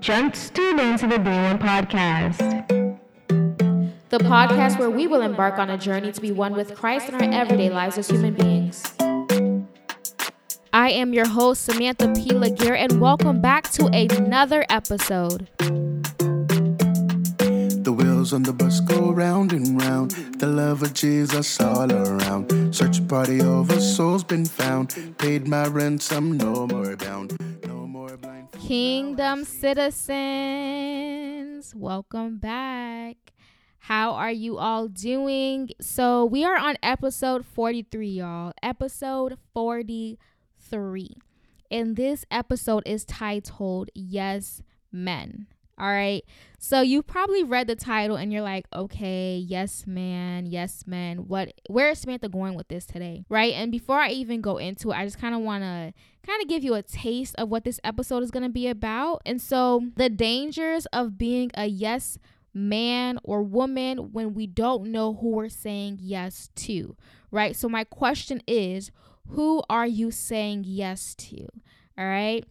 Just tune into the Day One podcast. The podcast where we will embark on a journey to be one with Christ in our everyday lives as human beings. I am your host, Samantha P. Laguerre, and welcome back to another episode. The wheels on the bus go round and round. The love of Jesus all around. Search party over, souls been found. Paid my ransom, no more bound. Kingdom citizens, welcome back. How are you all doing? So, we are on episode 43, y'all. Episode 43. And this episode is titled Yes Men. All right. So you probably read the title and you're like, okay, yes, man, yes, man. What where is Samantha going with this today? Right? And before I even go into it, I just kind of want to kind of give you a taste of what this episode is going to be about. And so the dangers of being a yes man or woman when we don't know who we're saying yes to. Right? So my question is, who are you saying yes to? All right?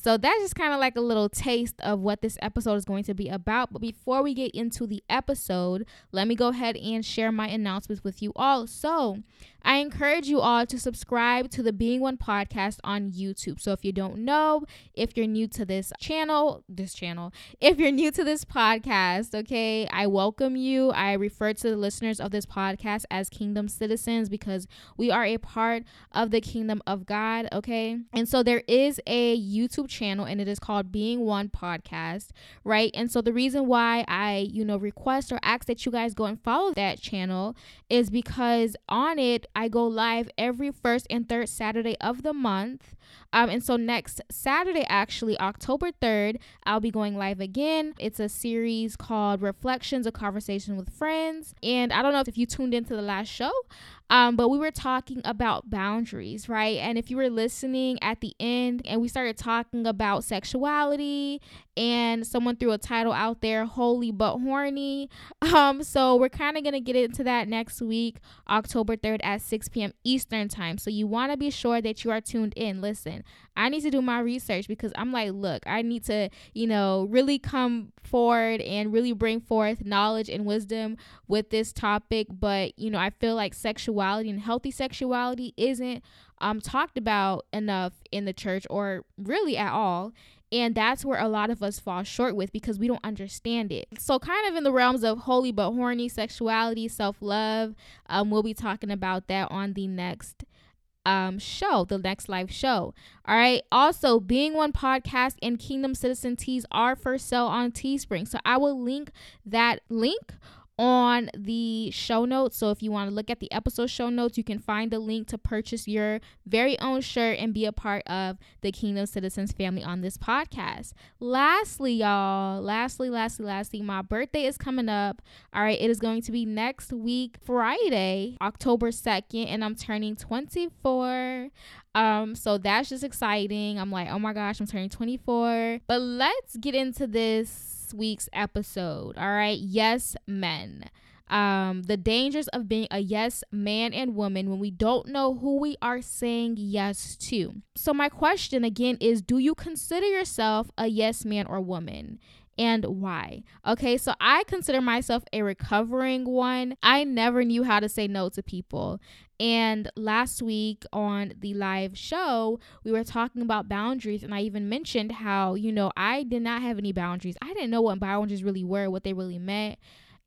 So that's just kind of like a little taste of what this episode is going to be about. But before we get into the episode, let me go ahead and share my announcements with you all. So I encourage you all to subscribe to the Being One podcast on YouTube. So if you don't know, if you're new to this channel, this channel, if you're new to this podcast, okay, I welcome you. I refer to the listeners of this podcast as kingdom citizens because we are a part of the kingdom of God, okay? And so there is a YouTube channel and it is called Being One Podcast, right? And so the reason why I, you know, request or ask that you guys go and follow that channel is because on it I go live every first and third Saturday of the month. Um, and so next Saturday, actually, October 3rd, I'll be going live again. It's a series called Reflections, a Conversation with Friends. And I don't know if you tuned into the last show, um, but we were talking about boundaries, right? And if you were listening at the end and we started talking about sexuality and someone threw a title out there, Holy But Horny. Um, so we're kind of going to get into that next week, October 3rd at 6 p.m. Eastern Time. So you want to be sure that you are tuned in. Listen, I need to do my research because I'm like, look, I need to, you know, really come forward and really bring forth knowledge and wisdom with this topic. But, you know, I feel like sexuality and healthy sexuality isn't um, talked about enough in the church or really at all. And that's where a lot of us fall short with because we don't understand it. So, kind of in the realms of holy but horny sexuality, self love, um, we'll be talking about that on the next um, show, the next live show. All right. Also, Being One Podcast and Kingdom Citizen Tees are for sale on Teespring. So I will link that link on the show notes. So if you want to look at the episode show notes, you can find the link to purchase your very own shirt and be a part of the Kingdom Citizens family on this podcast. Lastly, y'all, lastly, lastly, lastly, my birthday is coming up. All right, it is going to be next week, Friday, October 2nd, and I'm turning 24. Um, so that's just exciting. I'm like, oh my gosh, I'm turning 24. But let's get into this week's episode. All right. Yes, men. Um, the dangers of being a yes man and woman when we don't know who we are saying yes to. So, my question again is Do you consider yourself a yes man or woman? And why. Okay, so I consider myself a recovering one. I never knew how to say no to people. And last week on the live show, we were talking about boundaries, and I even mentioned how, you know, I did not have any boundaries. I didn't know what boundaries really were, what they really meant.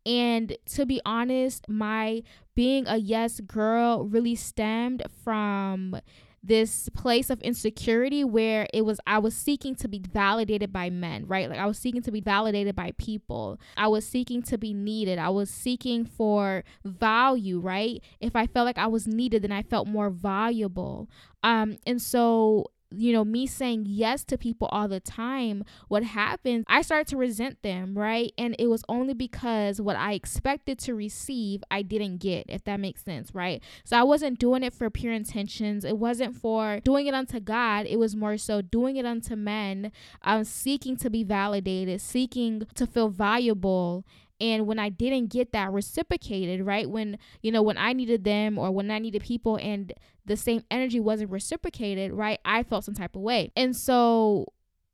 And to be honest, my being a yes girl really stemmed from this place of insecurity where it was I was seeking to be validated by men, right? Like I was seeking to be validated by people. I was seeking to be needed. I was seeking for value, right? If I felt like I was needed, then I felt more valuable. Um and so you know, me saying yes to people all the time, what happened, I started to resent them, right? And it was only because what I expected to receive, I didn't get, if that makes sense, right? So I wasn't doing it for pure intentions. It wasn't for doing it unto God. It was more so doing it unto men, um, seeking to be validated, seeking to feel valuable and when i didn't get that reciprocated right when you know when i needed them or when i needed people and the same energy wasn't reciprocated right i felt some type of way and so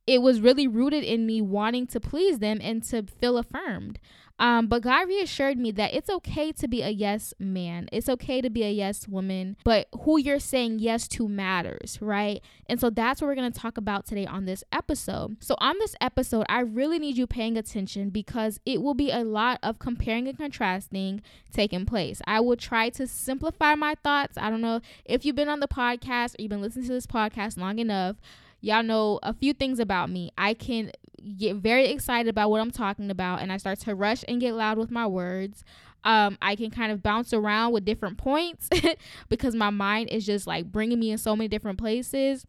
it was really rooted in me wanting to please them and to feel affirmed. Um, but God reassured me that it's okay to be a yes man. It's okay to be a yes woman, but who you're saying yes to matters, right? And so that's what we're going to talk about today on this episode. So, on this episode, I really need you paying attention because it will be a lot of comparing and contrasting taking place. I will try to simplify my thoughts. I don't know if you've been on the podcast or you've been listening to this podcast long enough y'all know a few things about me. I can get very excited about what I'm talking about and I start to rush and get loud with my words. Um, I can kind of bounce around with different points because my mind is just like bringing me in so many different places.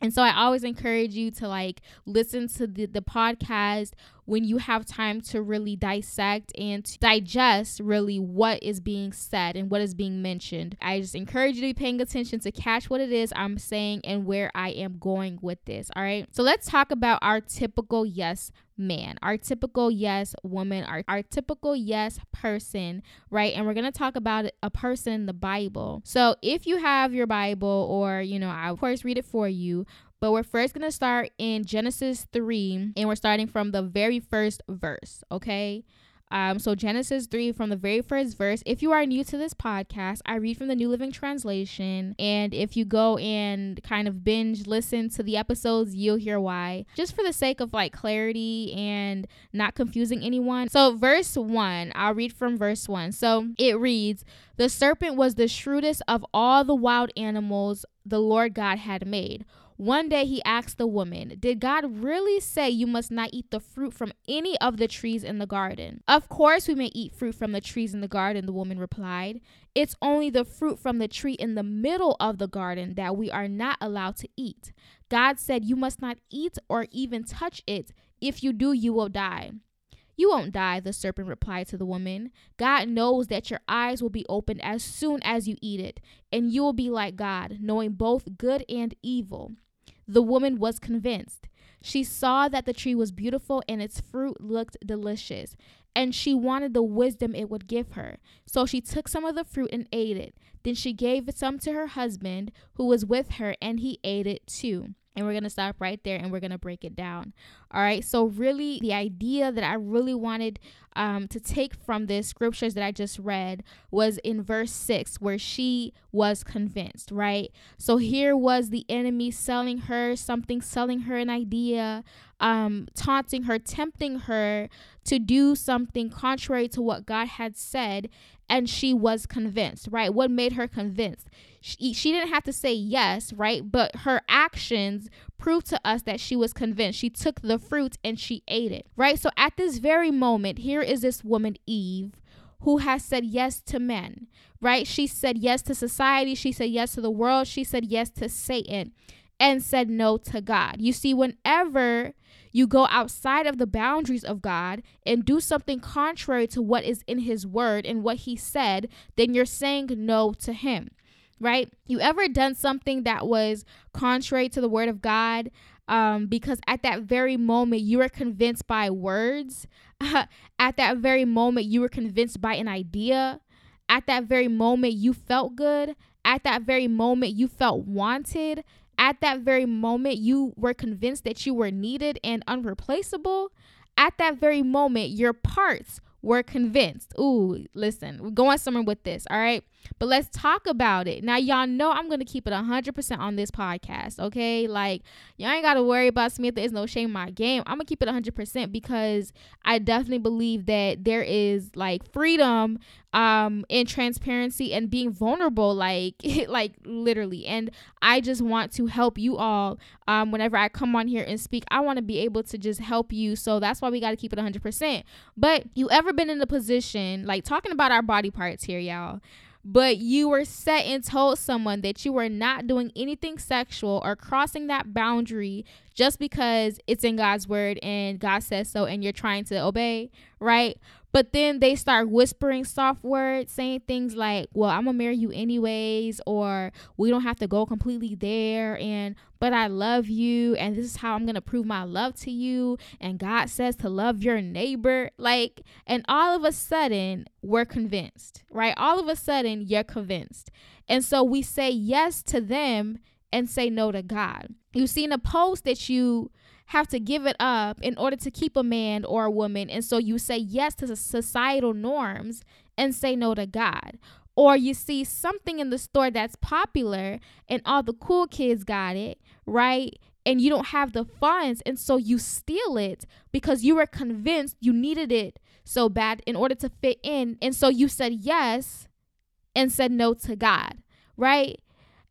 And so I always encourage you to like listen to the, the podcast when you have time to really dissect and to digest really what is being said and what is being mentioned. I just encourage you to be paying attention to catch what it is I'm saying and where I am going with this. All right. So let's talk about our typical yes man, our typical yes woman, our, our typical yes person, right? And we're going to talk about a person in the Bible. So if you have your Bible, or, you know, I of course read it for you, but we're first going to start in Genesis 3, and we're starting from the very first verse, okay? Um, so Genesis 3 from the very first verse. If you are new to this podcast, I read from the New Living Translation. And if you go and kind of binge listen to the episodes, you'll hear why. Just for the sake of like clarity and not confusing anyone. So verse 1, I'll read from verse 1. So it reads, The serpent was the shrewdest of all the wild animals the Lord God had made. One day he asked the woman, Did God really say you must not eat the fruit from any of the trees in the garden? Of course, we may eat fruit from the trees in the garden, the woman replied. It's only the fruit from the tree in the middle of the garden that we are not allowed to eat. God said, You must not eat or even touch it. If you do, you will die. You won't die, the serpent replied to the woman. God knows that your eyes will be opened as soon as you eat it, and you will be like God, knowing both good and evil. The woman was convinced. She saw that the tree was beautiful and its fruit looked delicious, and she wanted the wisdom it would give her. So she took some of the fruit and ate it. Then she gave some to her husband, who was with her, and he ate it too. And we're going to stop right there and we're going to break it down. All right. So, really, the idea that I really wanted um, to take from this scriptures that I just read was in verse 6, where she was convinced, right? So, here was the enemy selling her something, selling her an idea, um, taunting her, tempting her to do something contrary to what God had said. And she was convinced, right? What made her convinced? She, she didn't have to say yes, right? But her actions proved to us that she was convinced. She took the fruit and she ate it, right? So at this very moment, here is this woman, Eve, who has said yes to men, right? She said yes to society. She said yes to the world. She said yes to Satan and said no to God. You see, whenever you go outside of the boundaries of God and do something contrary to what is in His Word and what He said, then you're saying no to Him right? You ever done something that was contrary to the word of God? Um, because at that very moment you were convinced by words. at that very moment you were convinced by an idea. At that very moment you felt good. At that very moment you felt wanted. At that very moment you were convinced that you were needed and unreplaceable. At that very moment your parts were convinced. Ooh, listen, we're going somewhere with this, all right? But let's talk about it. Now, y'all know I'm going to keep it 100% on this podcast, okay? Like, y'all ain't got to worry about Smith. There is no shame in my game. I'm going to keep it 100% because I definitely believe that there is like freedom um in transparency and being vulnerable like like literally and i just want to help you all um whenever i come on here and speak i want to be able to just help you so that's why we got to keep it 100% but you ever been in a position like talking about our body parts here y'all but you were set and told someone that you were not doing anything sexual or crossing that boundary just because it's in God's word and God says so and you're trying to obey, right? But then they start whispering soft words, saying things like, Well, I'm gonna marry you anyways, or we don't have to go completely there, and but I love you, and this is how I'm gonna prove my love to you. And God says to love your neighbor. Like, and all of a sudden, we're convinced, right? All of a sudden, you're convinced. And so we say yes to them and say no to God. You see in a post that you have to give it up in order to keep a man or a woman. And so you say yes to societal norms and say no to God. Or you see something in the store that's popular and all the cool kids got it, right? And you don't have the funds. And so you steal it because you were convinced you needed it so bad in order to fit in. And so you said yes and said no to God, right?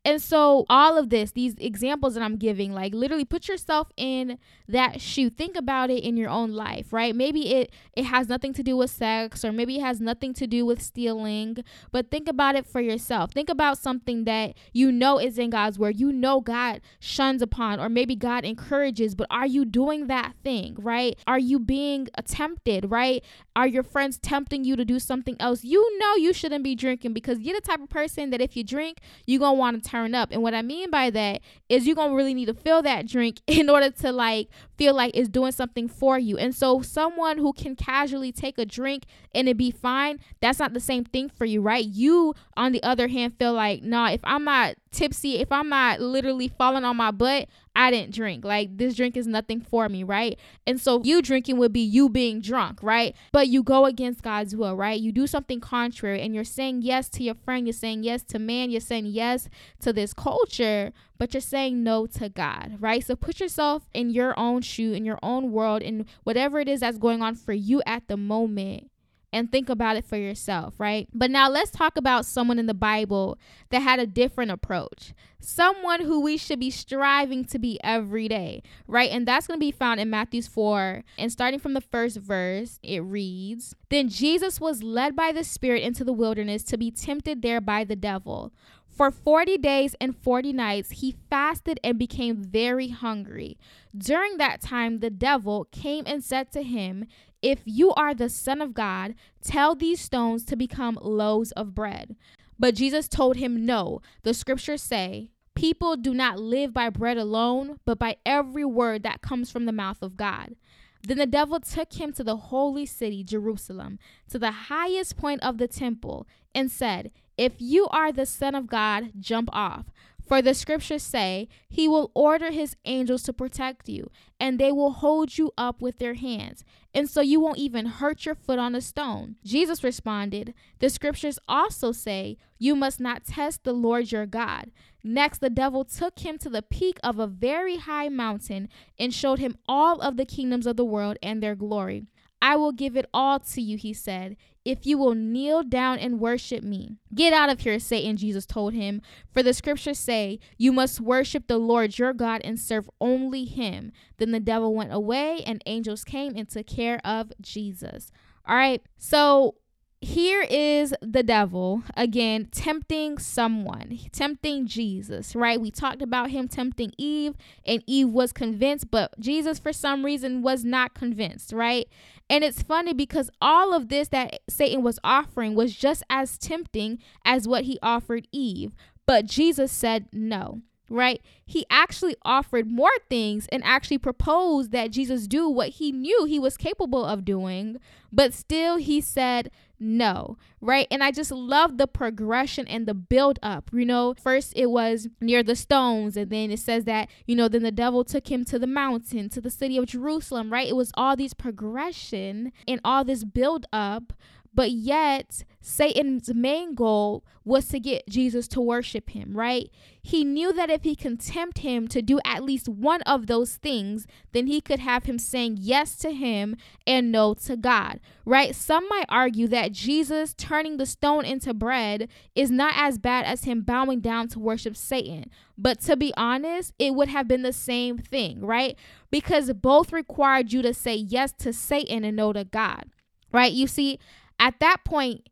And so, all of this, these examples that I'm giving, like literally put yourself in that shoe. Think about it in your own life, right? Maybe it it has nothing to do with sex or maybe it has nothing to do with stealing, but think about it for yourself. Think about something that you know is in God's word. You know God shuns upon or maybe God encourages, but are you doing that thing, right? Are you being tempted, right? Are your friends tempting you to do something else? You know you shouldn't be drinking because you're the type of person that if you drink, you're going to want to turn turn up. And what I mean by that is you're going to really need to feel that drink in order to like feel like it's doing something for you. And so someone who can casually take a drink and it be fine, that's not the same thing for you, right? You on the other hand feel like, "Nah, if I'm not tipsy, if I'm not literally falling on my butt, I didn't drink. Like this drink is nothing for me, right? And so you drinking would be you being drunk, right? But you go against God's will, right? You do something contrary and you're saying yes to your friend, you're saying yes to man, you're saying yes to this culture, but you're saying no to God, right? So put yourself in your own shoe, in your own world, in whatever it is that's going on for you at the moment and think about it for yourself, right? But now let's talk about someone in the Bible that had a different approach. Someone who we should be striving to be every day, right? And that's going to be found in Matthew 4. And starting from the first verse, it reads Then Jesus was led by the Spirit into the wilderness to be tempted there by the devil. For 40 days and 40 nights, he fasted and became very hungry. During that time, the devil came and said to him, if you are the Son of God, tell these stones to become loaves of bread. But Jesus told him, No. The scriptures say, People do not live by bread alone, but by every word that comes from the mouth of God. Then the devil took him to the holy city, Jerusalem, to the highest point of the temple, and said, If you are the Son of God, jump off. For the scriptures say, He will order His angels to protect you, and they will hold you up with their hands, and so you won't even hurt your foot on a stone. Jesus responded, The scriptures also say, You must not test the Lord your God. Next, the devil took him to the peak of a very high mountain and showed him all of the kingdoms of the world and their glory. I will give it all to you, he said, if you will kneel down and worship me. Get out of here, Satan, Jesus told him. For the scriptures say, You must worship the Lord your God and serve only him. Then the devil went away, and angels came and took care of Jesus. All right, so here is the devil again tempting someone, tempting Jesus, right? We talked about him tempting Eve, and Eve was convinced, but Jesus, for some reason, was not convinced, right? And it's funny because all of this that Satan was offering was just as tempting as what he offered Eve, but Jesus said no right? He actually offered more things and actually proposed that Jesus do what he knew he was capable of doing, but still he said no, right? And I just love the progression and the build up. You know, first it was near the stones, and then it says that, you know, then the devil took him to the mountain, to the city of Jerusalem, right? It was all these progression and all this build up but yet, Satan's main goal was to get Jesus to worship him, right? He knew that if he can tempt him to do at least one of those things, then he could have him saying yes to him and no to God, right? Some might argue that Jesus turning the stone into bread is not as bad as him bowing down to worship Satan. But to be honest, it would have been the same thing, right? Because both required you to say yes to Satan and no to God, right? You see, at that point,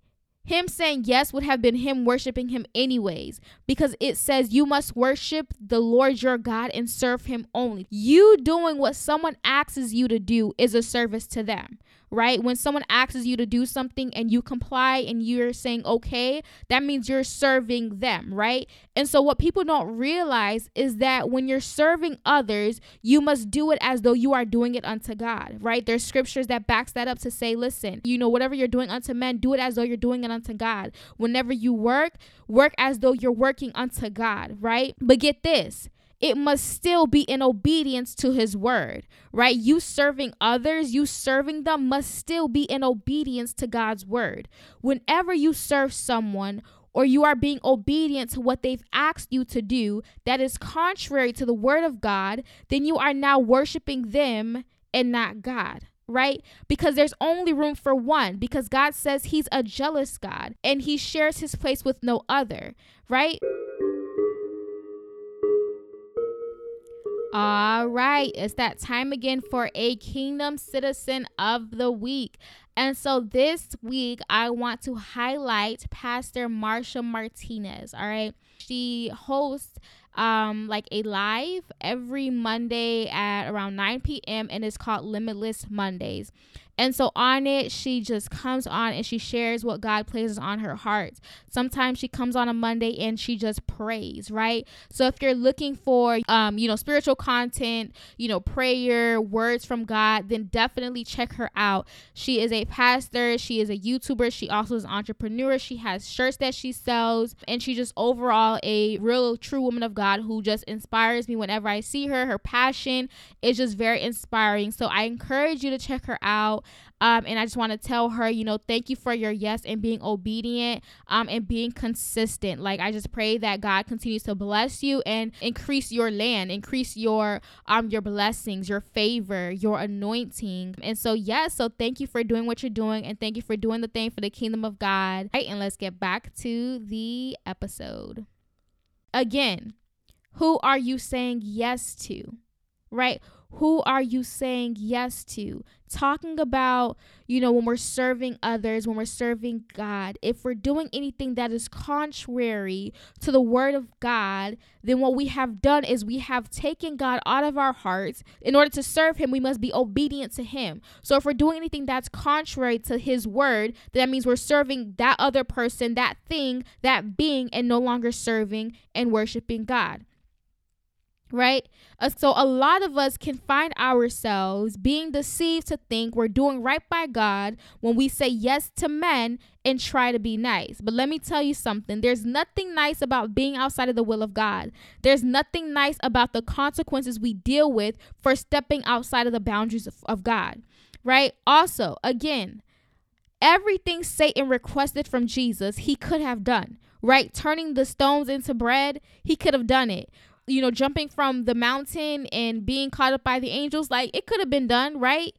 him saying yes would have been him worshiping him anyways because it says you must worship the Lord your God and serve him only. You doing what someone asks you to do is a service to them right? When someone asks you to do something and you comply and you're saying okay, that means you're serving them, right? And so what people don't realize is that when you're serving others, you must do it as though you are doing it unto God, right? There's scriptures that backs that up to say, listen, you know, whatever you're doing unto men, do it as though you're doing it unto God. Whenever you work, work as though you're working unto God, right? But get this, it must still be in obedience to his word, right? You serving others, you serving them must still be in obedience to God's word. Whenever you serve someone, or you are being obedient to what they've asked you to do that is contrary to the word of God, then you are now worshiping them and not God right? Because there's only room for one, because God says He's a jealous God and He shares His place with no other, right? All right, it's that time again for a Kingdom Citizen of the Week. And so this week, I want to highlight Pastor Marsha Martinez. All right. She hosts um like a live every Monday at around 9 p.m. and it's called Limitless Mondays. And so on it, she just comes on and she shares what God places on her heart. Sometimes she comes on a Monday and she just prays, right? So if you're looking for, um, you know, spiritual content, you know, prayer, words from God, then definitely check her out. She is a pastor, she is a YouTuber, she also is an entrepreneur. She has shirts that she sells, and she just overall a real true woman of God who just inspires me whenever I see her. Her passion is just very inspiring. So I encourage you to check her out. Um, and I just want to tell her, you know, thank you for your yes and being obedient um, and being consistent. Like, I just pray that God continues to bless you and increase your land, increase your um your blessings, your favor, your anointing. And so, yes, so thank you for doing what you're doing and thank you for doing the thing for the kingdom of God. Right, and let's get back to the episode. Again, who are you saying yes to? Right? Who are you saying yes to? Talking about, you know, when we're serving others, when we're serving God, if we're doing anything that is contrary to the word of God, then what we have done is we have taken God out of our hearts. In order to serve Him, we must be obedient to Him. So if we're doing anything that's contrary to His word, that means we're serving that other person, that thing, that being, and no longer serving and worshiping God right? Uh, so a lot of us can find ourselves being deceived to think we're doing right by God when we say yes to men and try to be nice. But let me tell you something there's nothing nice about being outside of the will of God, there's nothing nice about the consequences we deal with for stepping outside of the boundaries of, of God, right? Also, again, everything Satan requested from Jesus, he could have done. Right? Turning the stones into bread, he could have done it you know, jumping from the mountain and being caught up by the angels, like it could have been done, right?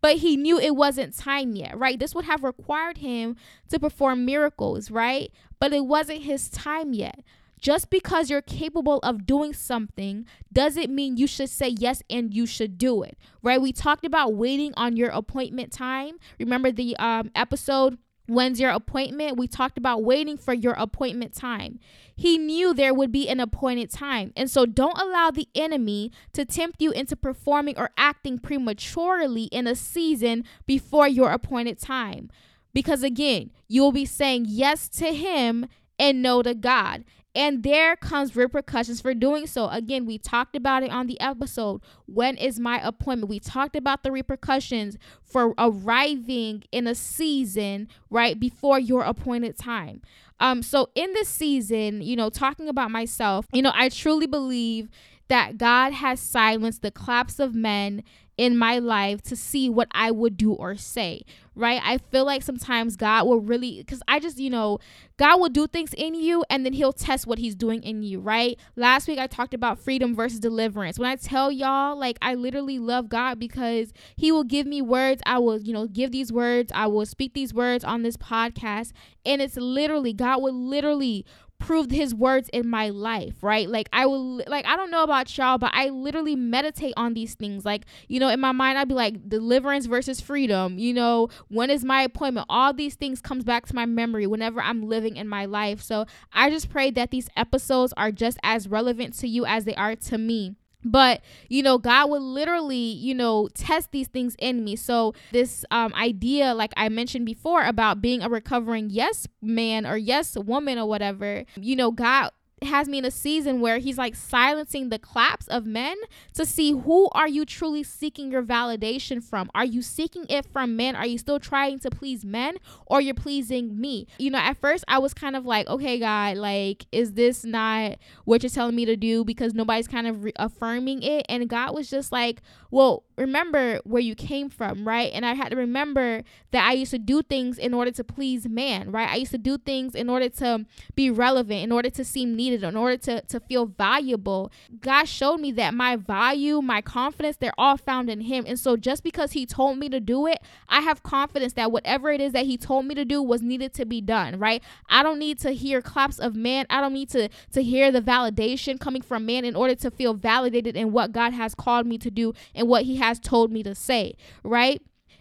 But he knew it wasn't time yet, right? This would have required him to perform miracles, right? But it wasn't his time yet. Just because you're capable of doing something doesn't mean you should say yes and you should do it, right? We talked about waiting on your appointment time. Remember the um, episode When's your appointment? We talked about waiting for your appointment time. He knew there would be an appointed time. And so don't allow the enemy to tempt you into performing or acting prematurely in a season before your appointed time. Because again, you will be saying yes to him and no to God. And there comes repercussions for doing so. Again, we talked about it on the episode. When is my appointment? We talked about the repercussions for arriving in a season right before your appointed time. Um, so in this season, you know, talking about myself, you know, I truly believe that God has silenced the claps of men in my life to see what I would do or say, right? I feel like sometimes God will really, because I just, you know, God will do things in you and then he'll test what he's doing in you, right? Last week I talked about freedom versus deliverance. When I tell y'all, like, I literally love God because he will give me words. I will, you know, give these words. I will speak these words on this podcast. And it's literally, God will literally proved his words in my life, right? Like I will like I don't know about y'all, but I literally meditate on these things. Like, you know, in my mind I'd be like deliverance versus freedom, you know, when is my appointment? All these things comes back to my memory whenever I'm living in my life. So, I just pray that these episodes are just as relevant to you as they are to me but you know god would literally you know test these things in me. So this um, idea like i mentioned before about being a recovering yes man or yes woman or whatever you know god has me in a season where he's like silencing the claps of men to see who are you truly seeking your validation from? Are you seeking it from men? Are you still trying to please men or you're pleasing me? You know, at first I was kind of like, okay, God, like, is this not what you're telling me to do? Because nobody's kind of affirming it. And God was just like, well, remember where you came from, right? And I had to remember that I used to do things in order to please man, right? I used to do things in order to be relevant, in order to seem needed, in order to, to feel valuable. God showed me that my value, my confidence, they're all found in Him. And so just because He told me to do it, I have confidence that whatever it is that He told me to do was needed to be done, right? I don't need to hear claps of man. I don't need to, to hear the validation coming from man in order to feel validated in what God has called me to do and what He has told me to say, right?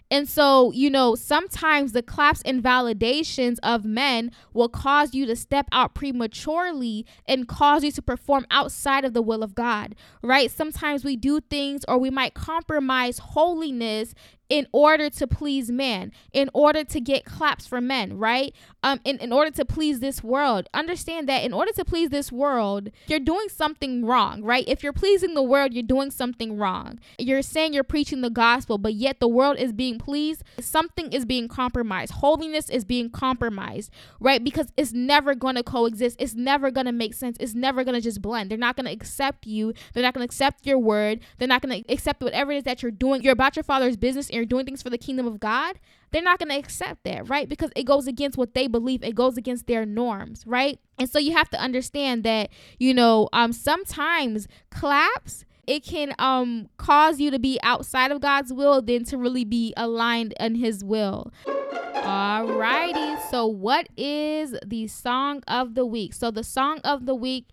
And so, you know, sometimes the claps and validations of men will cause you to step out prematurely and cause you to perform outside of the will of God, right? Sometimes we do things or we might compromise holiness in order to please man, in order to get claps from men, right? Um, in, in order to please this world. Understand that in order to please this world, you're doing something wrong, right? If you're pleasing the world, you're doing something wrong. You're saying you're preaching the gospel, but yet the world is being pleased. Something is being compromised. Holiness is being compromised, right? Because it's never going to coexist. It's never going to make sense. It's never going to just blend. They're not going to accept you. They're not going to accept your word. They're not going to accept whatever it is that you're doing. You're about your father's business and you're doing things for the kingdom of God, they're not going to accept that, right? Because it goes against what they believe, it goes against their norms, right? And so you have to understand that, you know, um sometimes claps it can um cause you to be outside of God's will than to really be aligned in his will. Alrighty, so what is the song of the week? So the song of the week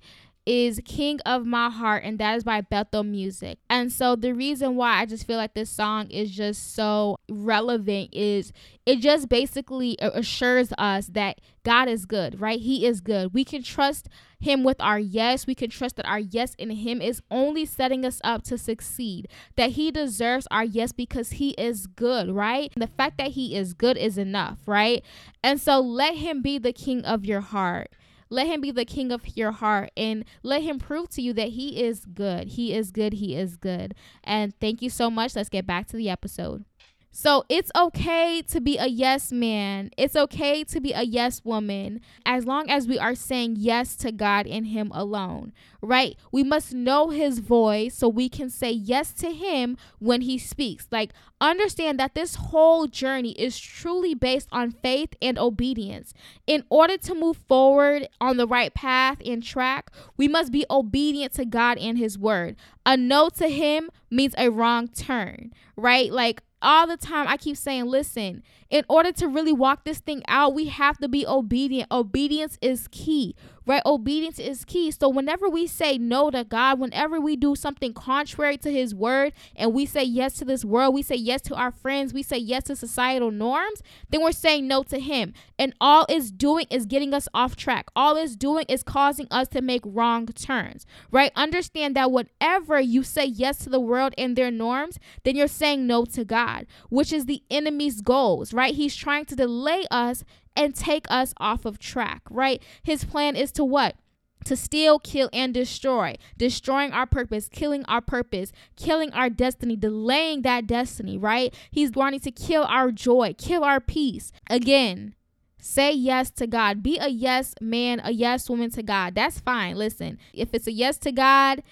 is King of My Heart, and that is by Bethel Music. And so the reason why I just feel like this song is just so relevant is it just basically assures us that God is good, right? He is good. We can trust him with our yes. We can trust that our yes in him is only setting us up to succeed. That he deserves our yes because he is good, right? And The fact that he is good is enough, right? And so let him be the king of your heart. Let him be the king of your heart and let him prove to you that he is good. He is good. He is good. And thank you so much. Let's get back to the episode. So it's okay to be a yes man. It's okay to be a yes woman as long as we are saying yes to God and Him alone, right? We must know His voice so we can say yes to Him when He speaks. Like, understand that this whole journey is truly based on faith and obedience. In order to move forward on the right path and track, we must be obedient to God and His word. A no to Him means a wrong turn, right? Like, all the time I keep saying, listen, in order to really walk this thing out, we have to be obedient. Obedience is key, right? Obedience is key. So whenever we say no to God, whenever we do something contrary to his word and we say yes to this world, we say yes to our friends, we say yes to societal norms, then we're saying no to him. And all it's doing is getting us off track. All it's doing is causing us to make wrong turns, right? Understand that whenever you say yes to the world and their norms, then you're saying no to God, which is the enemy's goals, right? He's trying to delay us and take us off of track, right? His plan is to what? to steal, kill, and destroy, destroying our purpose, killing our purpose, killing our destiny, delaying that destiny, right? He's wanting to kill our joy, kill our peace. Again, say yes to God. Be a yes man, a yes woman to God. That's fine. Listen, if it's a yes to God,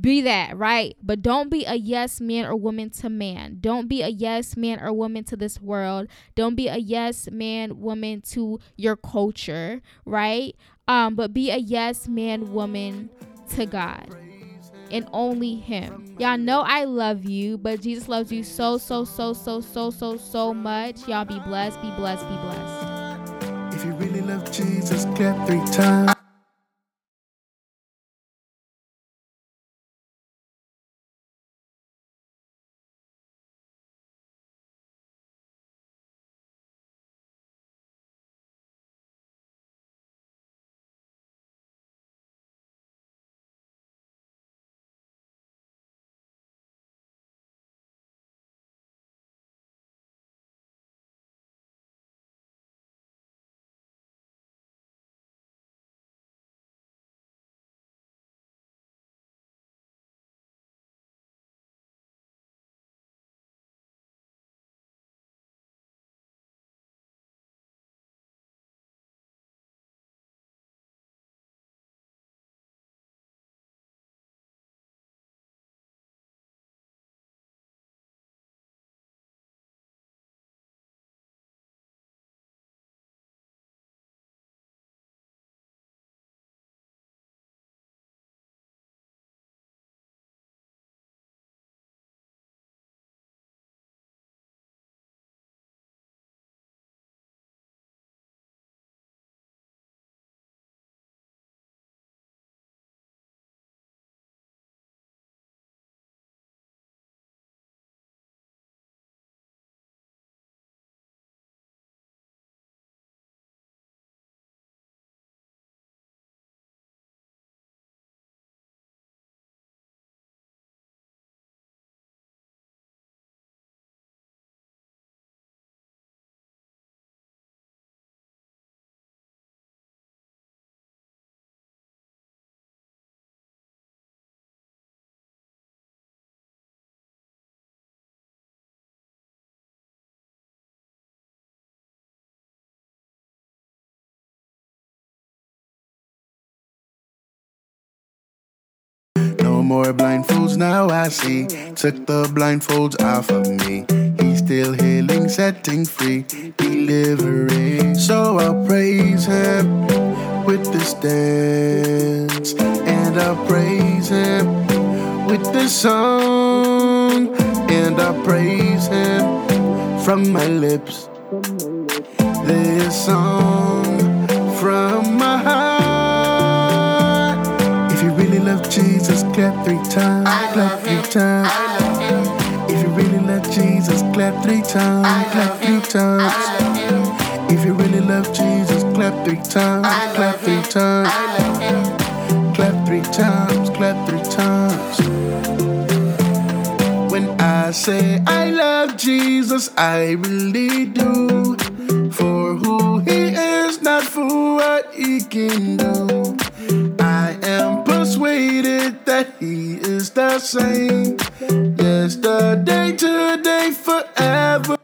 be that, right? But don't be a yes man or woman to man. Don't be a yes man or woman to this world. Don't be a yes man woman to your culture, right? Um, but be a yes man woman to God and only him. Y'all know I love you, but Jesus loves you so so so so so so so much. Y'all be blessed, be blessed, be blessed. If you really love Jesus, clap three times. More blindfolds, now I see. Took the blindfolds off of me. He's still healing, setting free, delivering. So I'll praise him with this dance, and I'll praise him with this song, and I'll praise him from my lips. This song clap three times, clap three times. If you really love Jesus, clap three times, clap three times. If you really love Jesus, clap three times, clap three times. Clap three times, clap three times. When I say I love Jesus, I really do. For who he is, not for what he can do. I am persuaded that He is the same yesterday, today, forever.